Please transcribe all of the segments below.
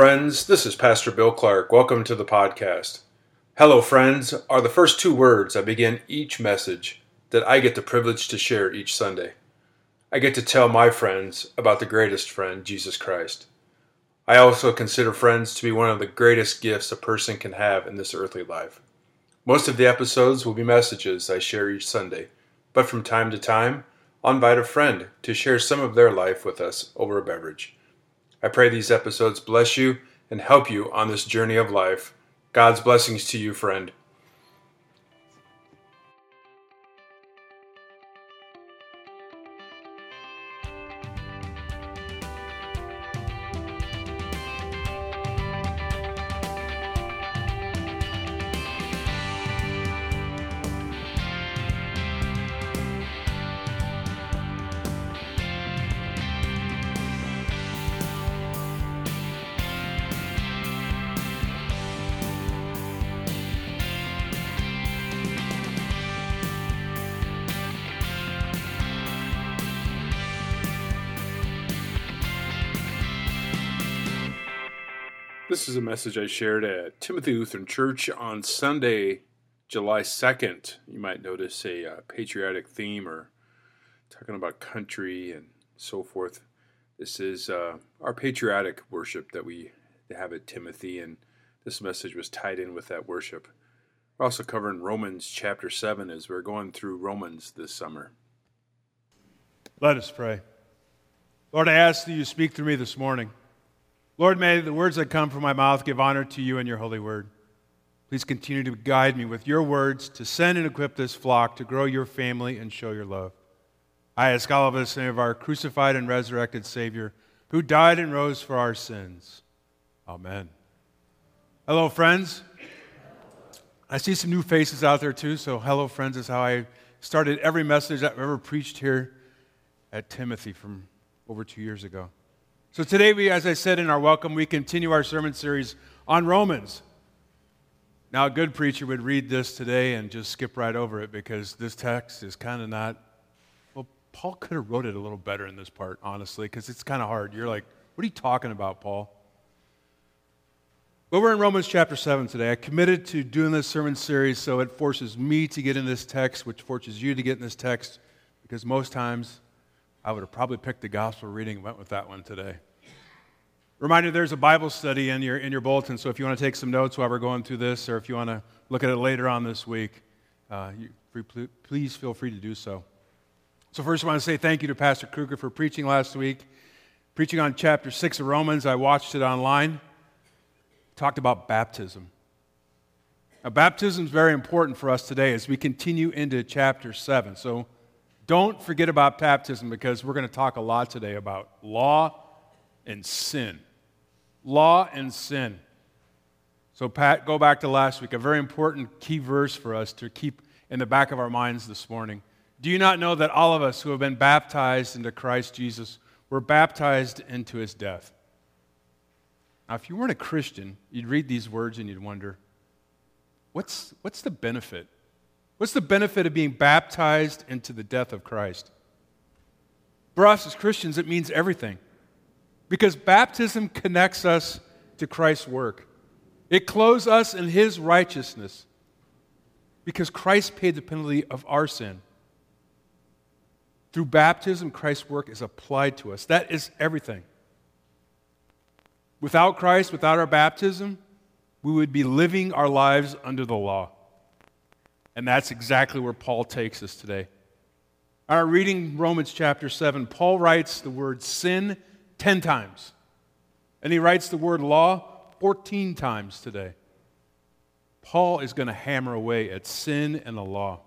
Friends. This is Pastor Bill Clark. Welcome to the podcast. Hello, friends are the first two words I begin each message that I get the privilege to share each Sunday. I get to tell my friends about the greatest friend, Jesus Christ. I also consider friends to be one of the greatest gifts a person can have in this earthly life. Most of the episodes will be messages I share each Sunday, but from time to time, I'll invite a friend to share some of their life with us over a beverage. I pray these episodes bless you and help you on this journey of life. God's blessings to you, friend. This is a message I shared at Timothy Lutheran Church on Sunday, July 2nd. You might notice a uh, patriotic theme or talking about country and so forth. This is uh, our patriotic worship that we have at Timothy, and this message was tied in with that worship. We're also covering Romans chapter 7 as we're going through Romans this summer. Let us pray. Lord, I ask that you speak through me this morning. Lord, may the words that come from my mouth give honor to you and your holy word. Please continue to guide me with your words to send and equip this flock to grow your family and show your love. I ask all of us in the name of our crucified and resurrected Savior, who died and rose for our sins. Amen. Hello, friends. I see some new faces out there too, so hello, friends, is how I started every message I've ever preached here at Timothy from over two years ago. So today, we, as I said in our welcome, we continue our sermon series on Romans. Now, a good preacher would read this today and just skip right over it because this text is kind of not. Well, Paul could have wrote it a little better in this part, honestly, because it's kind of hard. You're like, what are you talking about, Paul? But we're in Romans chapter 7 today. I committed to doing this sermon series so it forces me to get in this text, which forces you to get in this text, because most times I would have probably picked the gospel reading and went with that one today. Reminder there's a Bible study in your, in your bulletin, so if you want to take some notes while we're going through this, or if you want to look at it later on this week, uh, you, please feel free to do so. So, first, I want to say thank you to Pastor Kruger for preaching last week. Preaching on chapter 6 of Romans, I watched it online. Talked about baptism. Now, baptism is very important for us today as we continue into chapter 7. So, don't forget about baptism because we're going to talk a lot today about law and sin. Law and sin. So, Pat, go back to last week, a very important key verse for us to keep in the back of our minds this morning. Do you not know that all of us who have been baptized into Christ Jesus were baptized into his death? Now, if you weren't a Christian, you'd read these words and you'd wonder, what's, what's the benefit What's the benefit of being baptized into the death of Christ? For us as Christians, it means everything. Because baptism connects us to Christ's work, it clothes us in his righteousness. Because Christ paid the penalty of our sin. Through baptism, Christ's work is applied to us. That is everything. Without Christ, without our baptism, we would be living our lives under the law. And that's exactly where Paul takes us today. Our reading Romans chapter 7, Paul writes the word sin 10 times. And he writes the word law 14 times today. Paul is going to hammer away at sin and the law.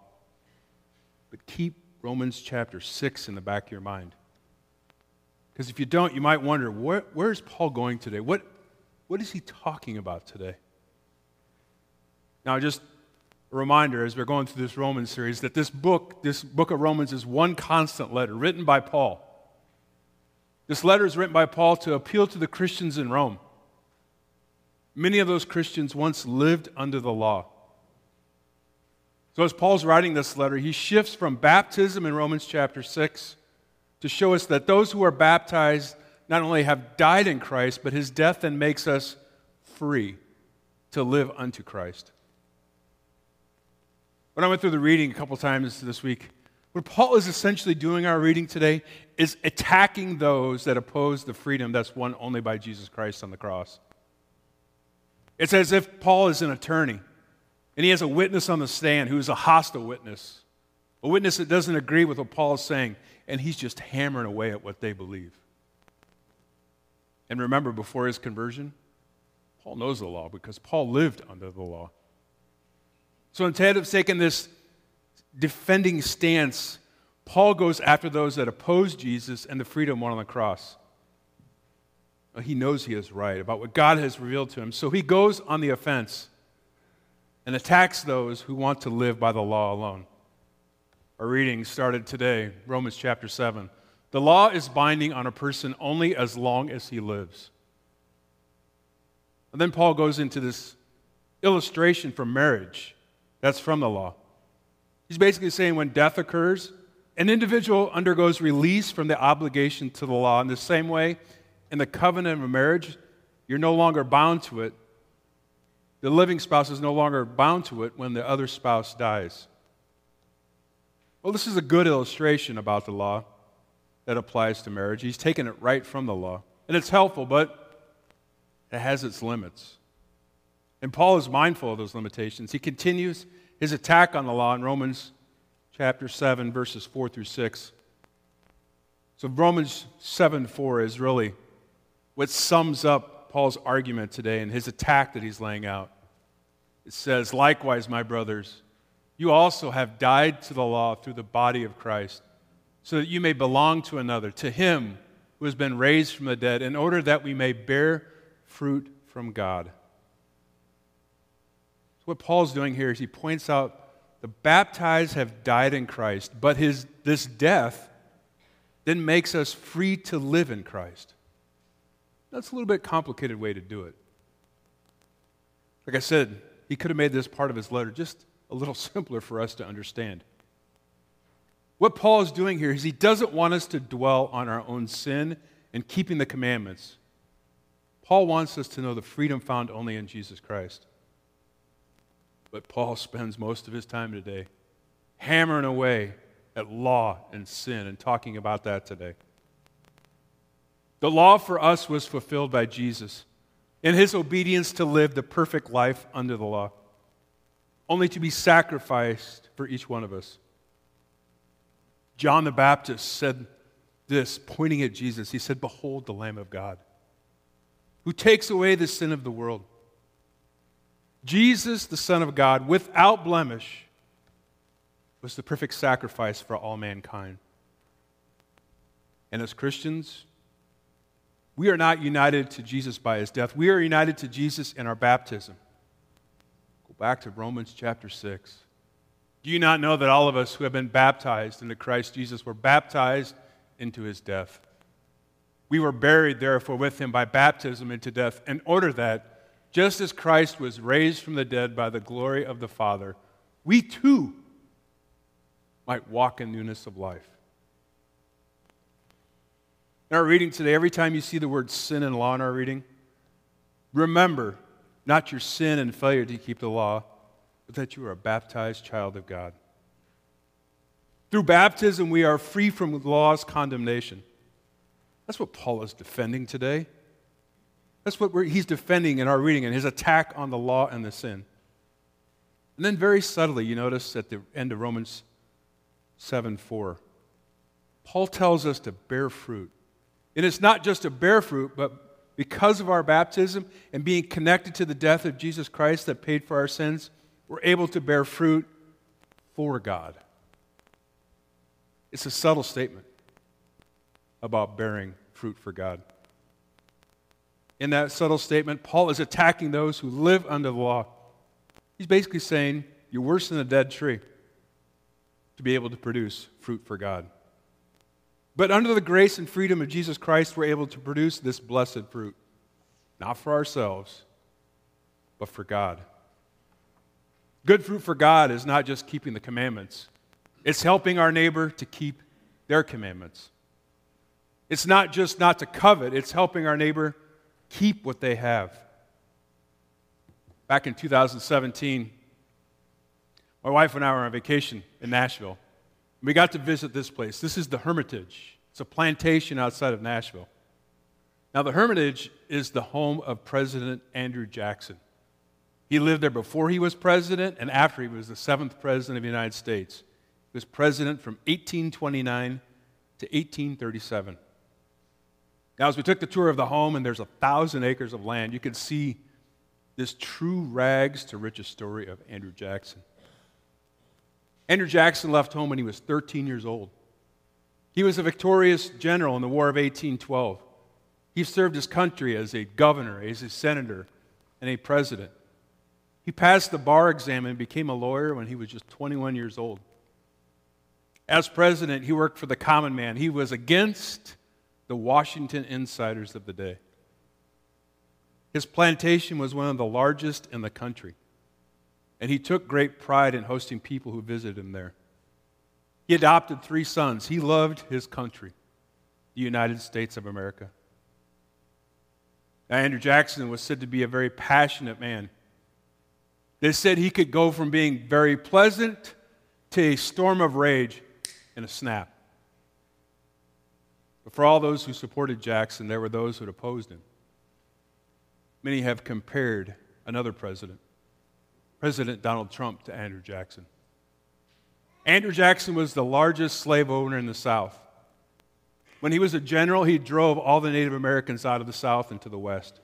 But keep Romans chapter 6 in the back of your mind. Because if you don't, you might wonder where, where's Paul going today? What, what is he talking about today? Now, just reminder as we're going through this Romans series that this book, this book of Romans, is one constant letter written by Paul. This letter is written by Paul to appeal to the Christians in Rome. Many of those Christians once lived under the law. So, as Paul's writing this letter, he shifts from baptism in Romans chapter 6 to show us that those who are baptized not only have died in Christ, but his death then makes us free to live unto Christ. When I went through the reading a couple times this week, what Paul is essentially doing our reading today is attacking those that oppose the freedom that's won only by Jesus Christ on the cross. It's as if Paul is an attorney and he has a witness on the stand who is a hostile witness, a witness that doesn't agree with what Paul is saying, and he's just hammering away at what they believe. And remember, before his conversion, Paul knows the law because Paul lived under the law. So instead of taking this defending stance, Paul goes after those that oppose Jesus and the freedom won on the cross. Uh, he knows he is right about what God has revealed to him. So he goes on the offense and attacks those who want to live by the law alone. Our reading started today, Romans chapter 7. The law is binding on a person only as long as he lives. And then Paul goes into this illustration from marriage that's from the law. He's basically saying when death occurs, an individual undergoes release from the obligation to the law in the same way in the covenant of marriage, you're no longer bound to it. The living spouse is no longer bound to it when the other spouse dies. Well, this is a good illustration about the law that applies to marriage. He's taken it right from the law. And it's helpful, but it has its limits. And Paul is mindful of those limitations. He continues his attack on the law in Romans chapter 7, verses 4 through 6. So, Romans 7 4 is really what sums up Paul's argument today and his attack that he's laying out. It says, Likewise, my brothers, you also have died to the law through the body of Christ, so that you may belong to another, to him who has been raised from the dead, in order that we may bear fruit from God. So what Paul's doing here is he points out the baptized have died in Christ, but his, this death then makes us free to live in Christ. That's a little bit complicated way to do it. Like I said, he could have made this part of his letter just a little simpler for us to understand. What Paul is doing here is he doesn't want us to dwell on our own sin and keeping the commandments. Paul wants us to know the freedom found only in Jesus Christ. But Paul spends most of his time today hammering away at law and sin and talking about that today. The law for us was fulfilled by Jesus in his obedience to live the perfect life under the law, only to be sacrificed for each one of us. John the Baptist said this, pointing at Jesus. He said, Behold the Lamb of God, who takes away the sin of the world. Jesus, the Son of God, without blemish, was the perfect sacrifice for all mankind. And as Christians, we are not united to Jesus by his death. We are united to Jesus in our baptism. Go back to Romans chapter 6. Do you not know that all of us who have been baptized into Christ Jesus were baptized into his death? We were buried, therefore, with him by baptism into death, in order that just as Christ was raised from the dead by the glory of the Father, we too might walk in newness of life. In our reading today, every time you see the word sin and law in our reading, remember not your sin and failure to keep the law, but that you are a baptized child of God. Through baptism, we are free from law's condemnation. That's what Paul is defending today. That's what he's defending in our reading and his attack on the law and the sin. And then, very subtly, you notice at the end of Romans 7 4, Paul tells us to bear fruit. And it's not just to bear fruit, but because of our baptism and being connected to the death of Jesus Christ that paid for our sins, we're able to bear fruit for God. It's a subtle statement about bearing fruit for God in that subtle statement, Paul is attacking those who live under the law. He's basically saying, You're worse than a dead tree to be able to produce fruit for God. But under the grace and freedom of Jesus Christ, we're able to produce this blessed fruit, not for ourselves, but for God. Good fruit for God is not just keeping the commandments, it's helping our neighbor to keep their commandments. It's not just not to covet, it's helping our neighbor keep what they have. Back in 2017, my wife and I were on vacation in Nashville. We got to visit this place. This is the Hermitage. It's a plantation outside of Nashville. Now, the Hermitage is the home of President Andrew Jackson. He lived there before he was president and after he was the seventh president of the United States. He was president from 1829 to 1837. Now, as we took the tour of the home, and there's a thousand acres of land, you could see this true rags to riches story of Andrew Jackson. Andrew Jackson left home when he was 13 years old. He was a victorious general in the War of 1812. He served his country as a governor, as a senator, and a president. He passed the bar exam and became a lawyer when he was just 21 years old. As president, he worked for the common man. He was against the Washington insiders of the day. His plantation was one of the largest in the country, and he took great pride in hosting people who visited him there. He adopted three sons. He loved his country, the United States of America. Now, Andrew Jackson was said to be a very passionate man. They said he could go from being very pleasant to a storm of rage in a snap. But for all those who supported Jackson, there were those who opposed him. Many have compared another president, President Donald Trump, to Andrew Jackson. Andrew Jackson was the largest slave owner in the South. When he was a general, he drove all the Native Americans out of the South into the West.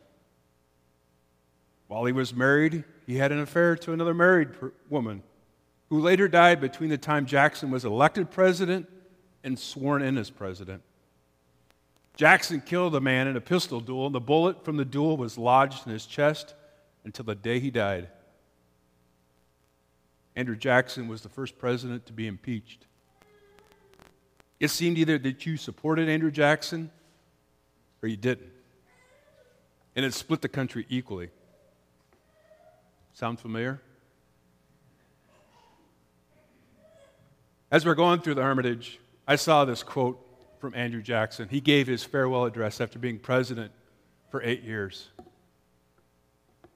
While he was married, he had an affair to another married woman who later died between the time Jackson was elected president and sworn in as president. Jackson killed a man in a pistol duel, and the bullet from the duel was lodged in his chest until the day he died. Andrew Jackson was the first president to be impeached. It seemed either that you supported Andrew Jackson or you didn't. And it split the country equally. Sound familiar? As we're going through the Hermitage, I saw this quote from Andrew Jackson. He gave his farewell address after being president for eight years.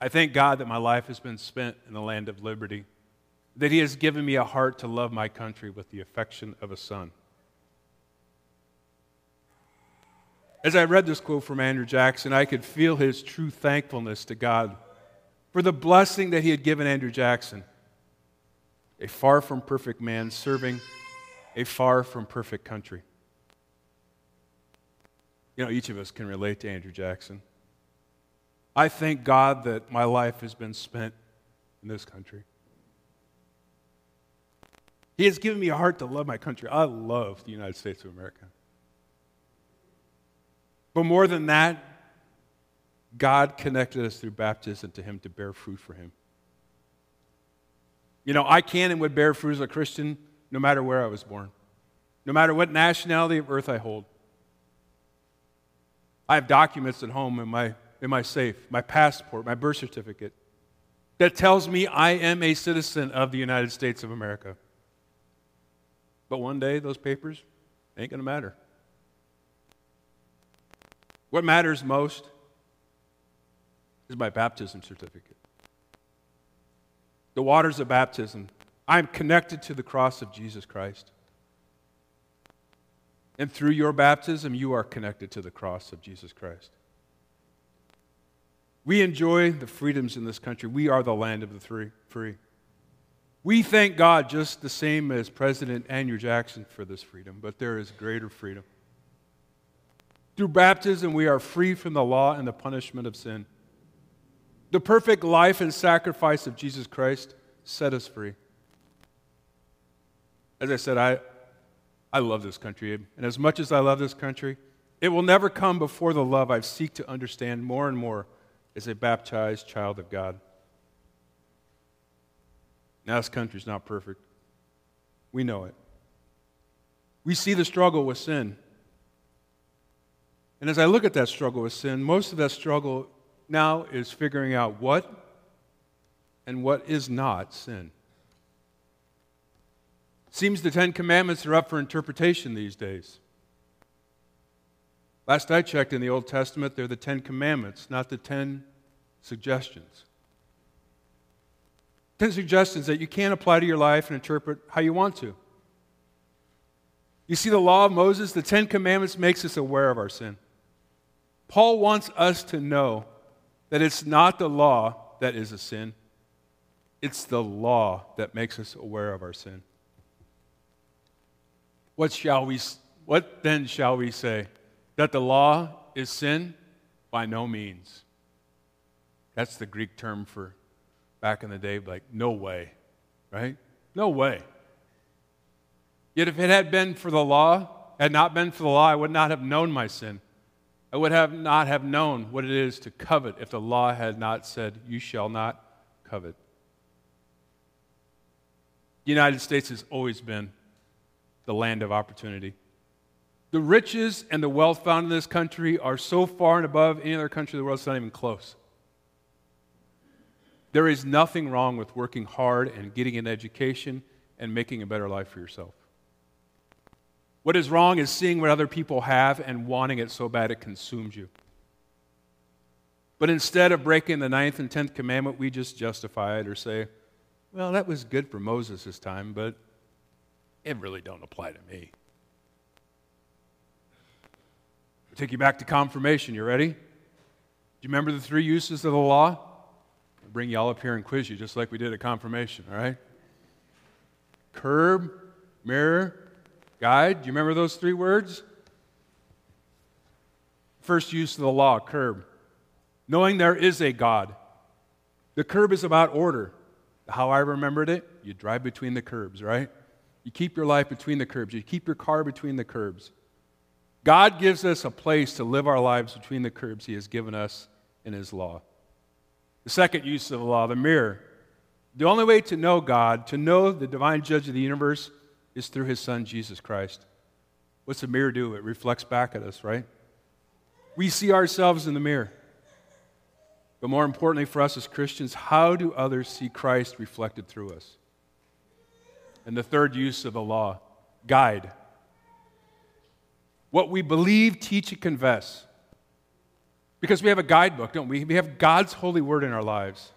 I thank God that my life has been spent in the land of liberty, that He has given me a heart to love my country with the affection of a son. As I read this quote from Andrew Jackson, I could feel his true thankfulness to God for the blessing that he had given Andrew Jackson. A far from perfect man serving a far from perfect country. You know, each of us can relate to Andrew Jackson. I thank God that my life has been spent in this country. He has given me a heart to love my country. I love the United States of America. But more than that, God connected us through baptism to Him to bear fruit for Him. You know, I can and would bear fruit as a Christian no matter where I was born, no matter what nationality of earth I hold. I have documents at home in my, in my safe, my passport, my birth certificate, that tells me I am a citizen of the United States of America. But one day, those papers ain't going to matter. What matters most is my baptism certificate. The waters of baptism. I am connected to the cross of Jesus Christ. And through your baptism, you are connected to the cross of Jesus Christ. We enjoy the freedoms in this country. We are the land of the free. We thank God just the same as President Andrew Jackson for this freedom, but there is greater freedom. Through baptism, we are free from the law and the punishment of sin. The perfect life and sacrifice of Jesus Christ set us free. As I said, I, I love this country. And as much as I love this country, it will never come before the love I seek to understand more and more as a baptized child of God. Now, this country is not perfect. We know it. We see the struggle with sin. And as I look at that struggle with sin, most of that struggle now is figuring out what and what is not sin. Seems the Ten Commandments are up for interpretation these days. Last I checked in the Old Testament, they're the Ten Commandments, not the Ten Suggestions. Ten suggestions that you can apply to your life and interpret how you want to. You see, the law of Moses, the Ten Commandments, makes us aware of our sin. Paul wants us to know that it's not the law that is a sin, it's the law that makes us aware of our sin. What shall we what then shall we say? That the law is sin? By no means. That's the Greek term for back in the day, like, no way, right? No way. Yet if it had been for the law, had not been for the law, I would not have known my sin. I would have not have known what it is to covet if the law had not said, You shall not covet. The United States has always been the land of opportunity. The riches and the wealth found in this country are so far and above any other country in the world, it's not even close. There is nothing wrong with working hard and getting an education and making a better life for yourself. What is wrong is seeing what other people have and wanting it so bad it consumes you. But instead of breaking the ninth and tenth commandment, we just justify it or say, well, that was good for Moses' time, but it really don't apply to me. I'll take you back to confirmation. You ready? Do you remember the three uses of the law? I'll bring you all up here and quiz you just like we did at confirmation, all right? Curb, mirror, guide. Do you remember those three words? First use of the law, curb. Knowing there is a God. The curb is about order. How I remembered it, you drive between the curbs, right? You keep your life between the curbs. You keep your car between the curbs. God gives us a place to live our lives between the curbs He has given us in His law. The second use of the law, the mirror. The only way to know God, to know the divine judge of the universe, is through His Son, Jesus Christ. What's the mirror do? It reflects back at us, right? We see ourselves in the mirror. But more importantly for us as Christians, how do others see Christ reflected through us? And the third use of the law, guide what we believe, teach, and confess. Because we have a guidebook, don't we? We have God's holy word in our lives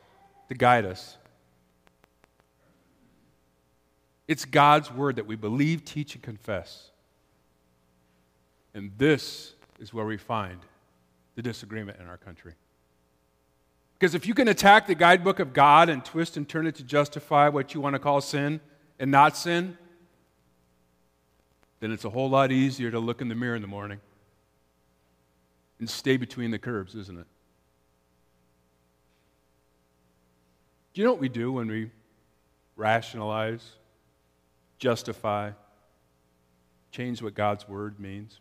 to guide us. It's God's word that we believe, teach, and confess. And this is where we find the disagreement in our country. Because if you can attack the guidebook of God and twist and turn it to justify what you want to call sin and not sin, then it's a whole lot easier to look in the mirror in the morning and stay between the curbs, isn't it? Do you know what we do when we rationalize, justify, change what God's word means?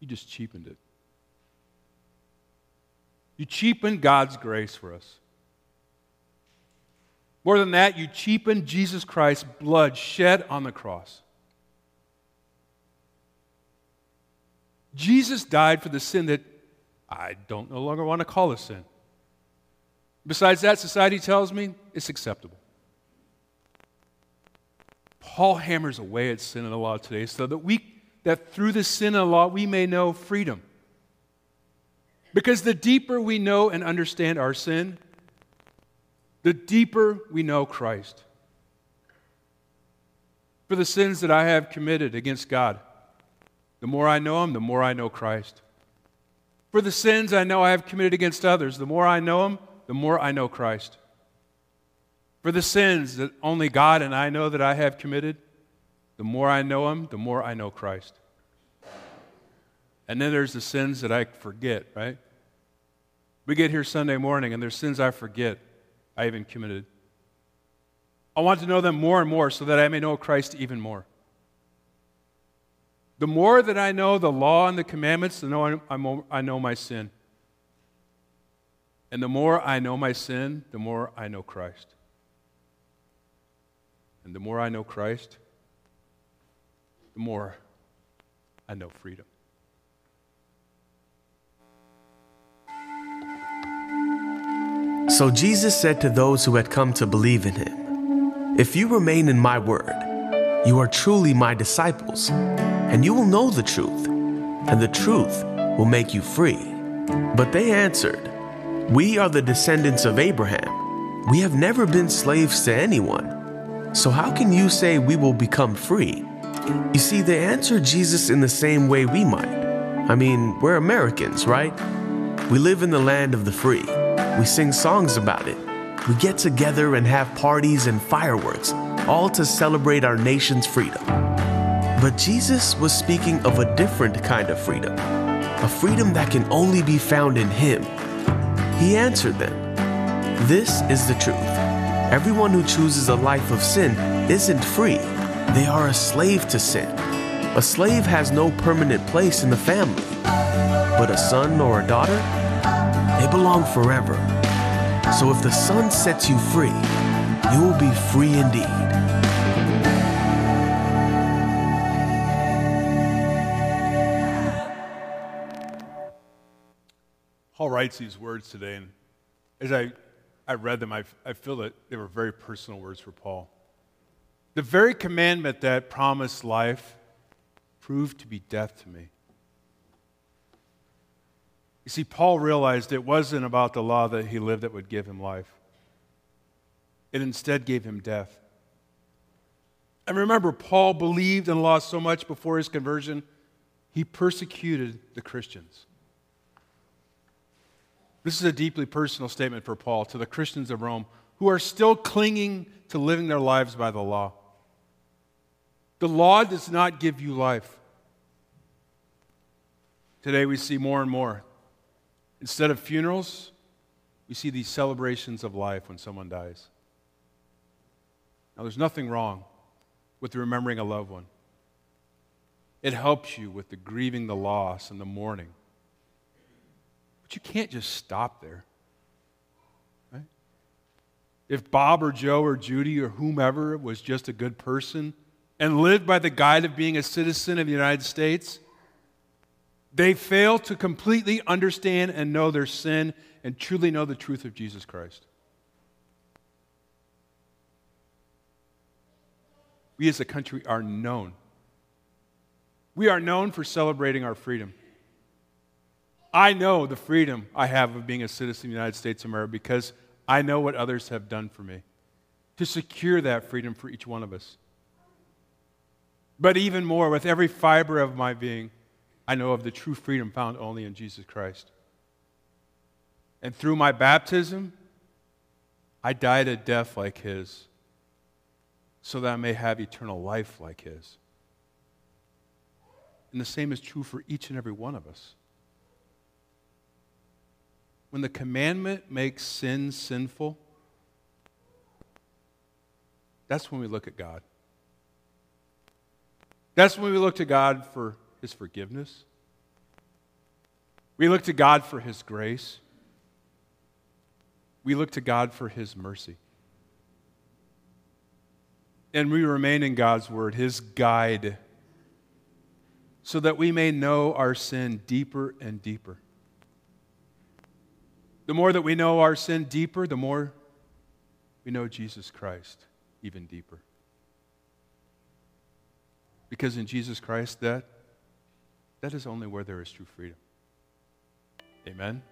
You just cheapened it. You cheapened God's grace for us. More than that, you cheapen Jesus Christ's blood shed on the cross. Jesus died for the sin that I don't no longer want to call a sin. Besides that, society tells me it's acceptable. Paul hammers away at sin and the law today so that we that through the sin and the law we may know freedom. Because the deeper we know and understand our sin, the deeper we know Christ. For the sins that I have committed against God, the more I know Him, the more I know Christ. For the sins I know I have committed against others, the more I know Him, the more I know Christ. For the sins that only God and I know that I have committed, the more I know Him, the more I know Christ. And then there's the sins that I forget, right? We get here Sunday morning and there's sins I forget. I even committed. I want to know them more and more so that I may know Christ even more. The more that I know the law and the commandments, the more I know my sin. And the more I know my sin, the more I know Christ. And the more I know Christ, the more I know freedom. So Jesus said to those who had come to believe in him, If you remain in my word, you are truly my disciples, and you will know the truth, and the truth will make you free. But they answered, We are the descendants of Abraham. We have never been slaves to anyone. So how can you say we will become free? You see, they answered Jesus in the same way we might. I mean, we're Americans, right? We live in the land of the free. We sing songs about it. We get together and have parties and fireworks, all to celebrate our nation's freedom. But Jesus was speaking of a different kind of freedom, a freedom that can only be found in Him. He answered them This is the truth. Everyone who chooses a life of sin isn't free they are a slave to sin. A slave has no permanent place in the family, but a son or a daughter, they belong forever. So if the Son sets you free, you will be free indeed. Paul writes these words today, and as I, I read them, I, I feel that they were very personal words for Paul. The very commandment that promised life proved to be death to me. You see, Paul realized it wasn't about the law that he lived that would give him life, it instead gave him death. And remember, Paul believed in law so much before his conversion, he persecuted the Christians. This is a deeply personal statement for Paul to the Christians of Rome who are still clinging to living their lives by the law. The law does not give you life. Today we see more and more. Instead of funerals, we see these celebrations of life when someone dies. Now, there's nothing wrong with remembering a loved one. It helps you with the grieving the loss and the mourning. But you can't just stop there. Right? If Bob or Joe or Judy or whomever was just a good person, and lived by the guide of being a citizen of the United States, they fail to completely understand and know their sin and truly know the truth of Jesus Christ. We as a country are known. We are known for celebrating our freedom. I know the freedom I have of being a citizen of the United States of America because I know what others have done for me to secure that freedom for each one of us. But even more, with every fiber of my being, I know of the true freedom found only in Jesus Christ. And through my baptism, I died a death like his, so that I may have eternal life like his. And the same is true for each and every one of us. When the commandment makes sin sinful, that's when we look at God. That's when we look to God for His forgiveness. We look to God for His grace. We look to God for His mercy. And we remain in God's Word, His guide, so that we may know our sin deeper and deeper. The more that we know our sin deeper, the more we know Jesus Christ even deeper. Because in Jesus Christ, that, that is only where there is true freedom. Amen.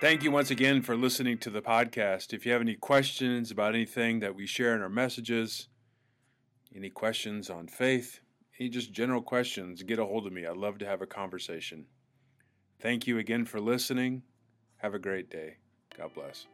Thank you once again for listening to the podcast. If you have any questions about anything that we share in our messages, any questions on faith, any just general questions, get a hold of me. I'd love to have a conversation. Thank you again for listening. Have a great day. God bless.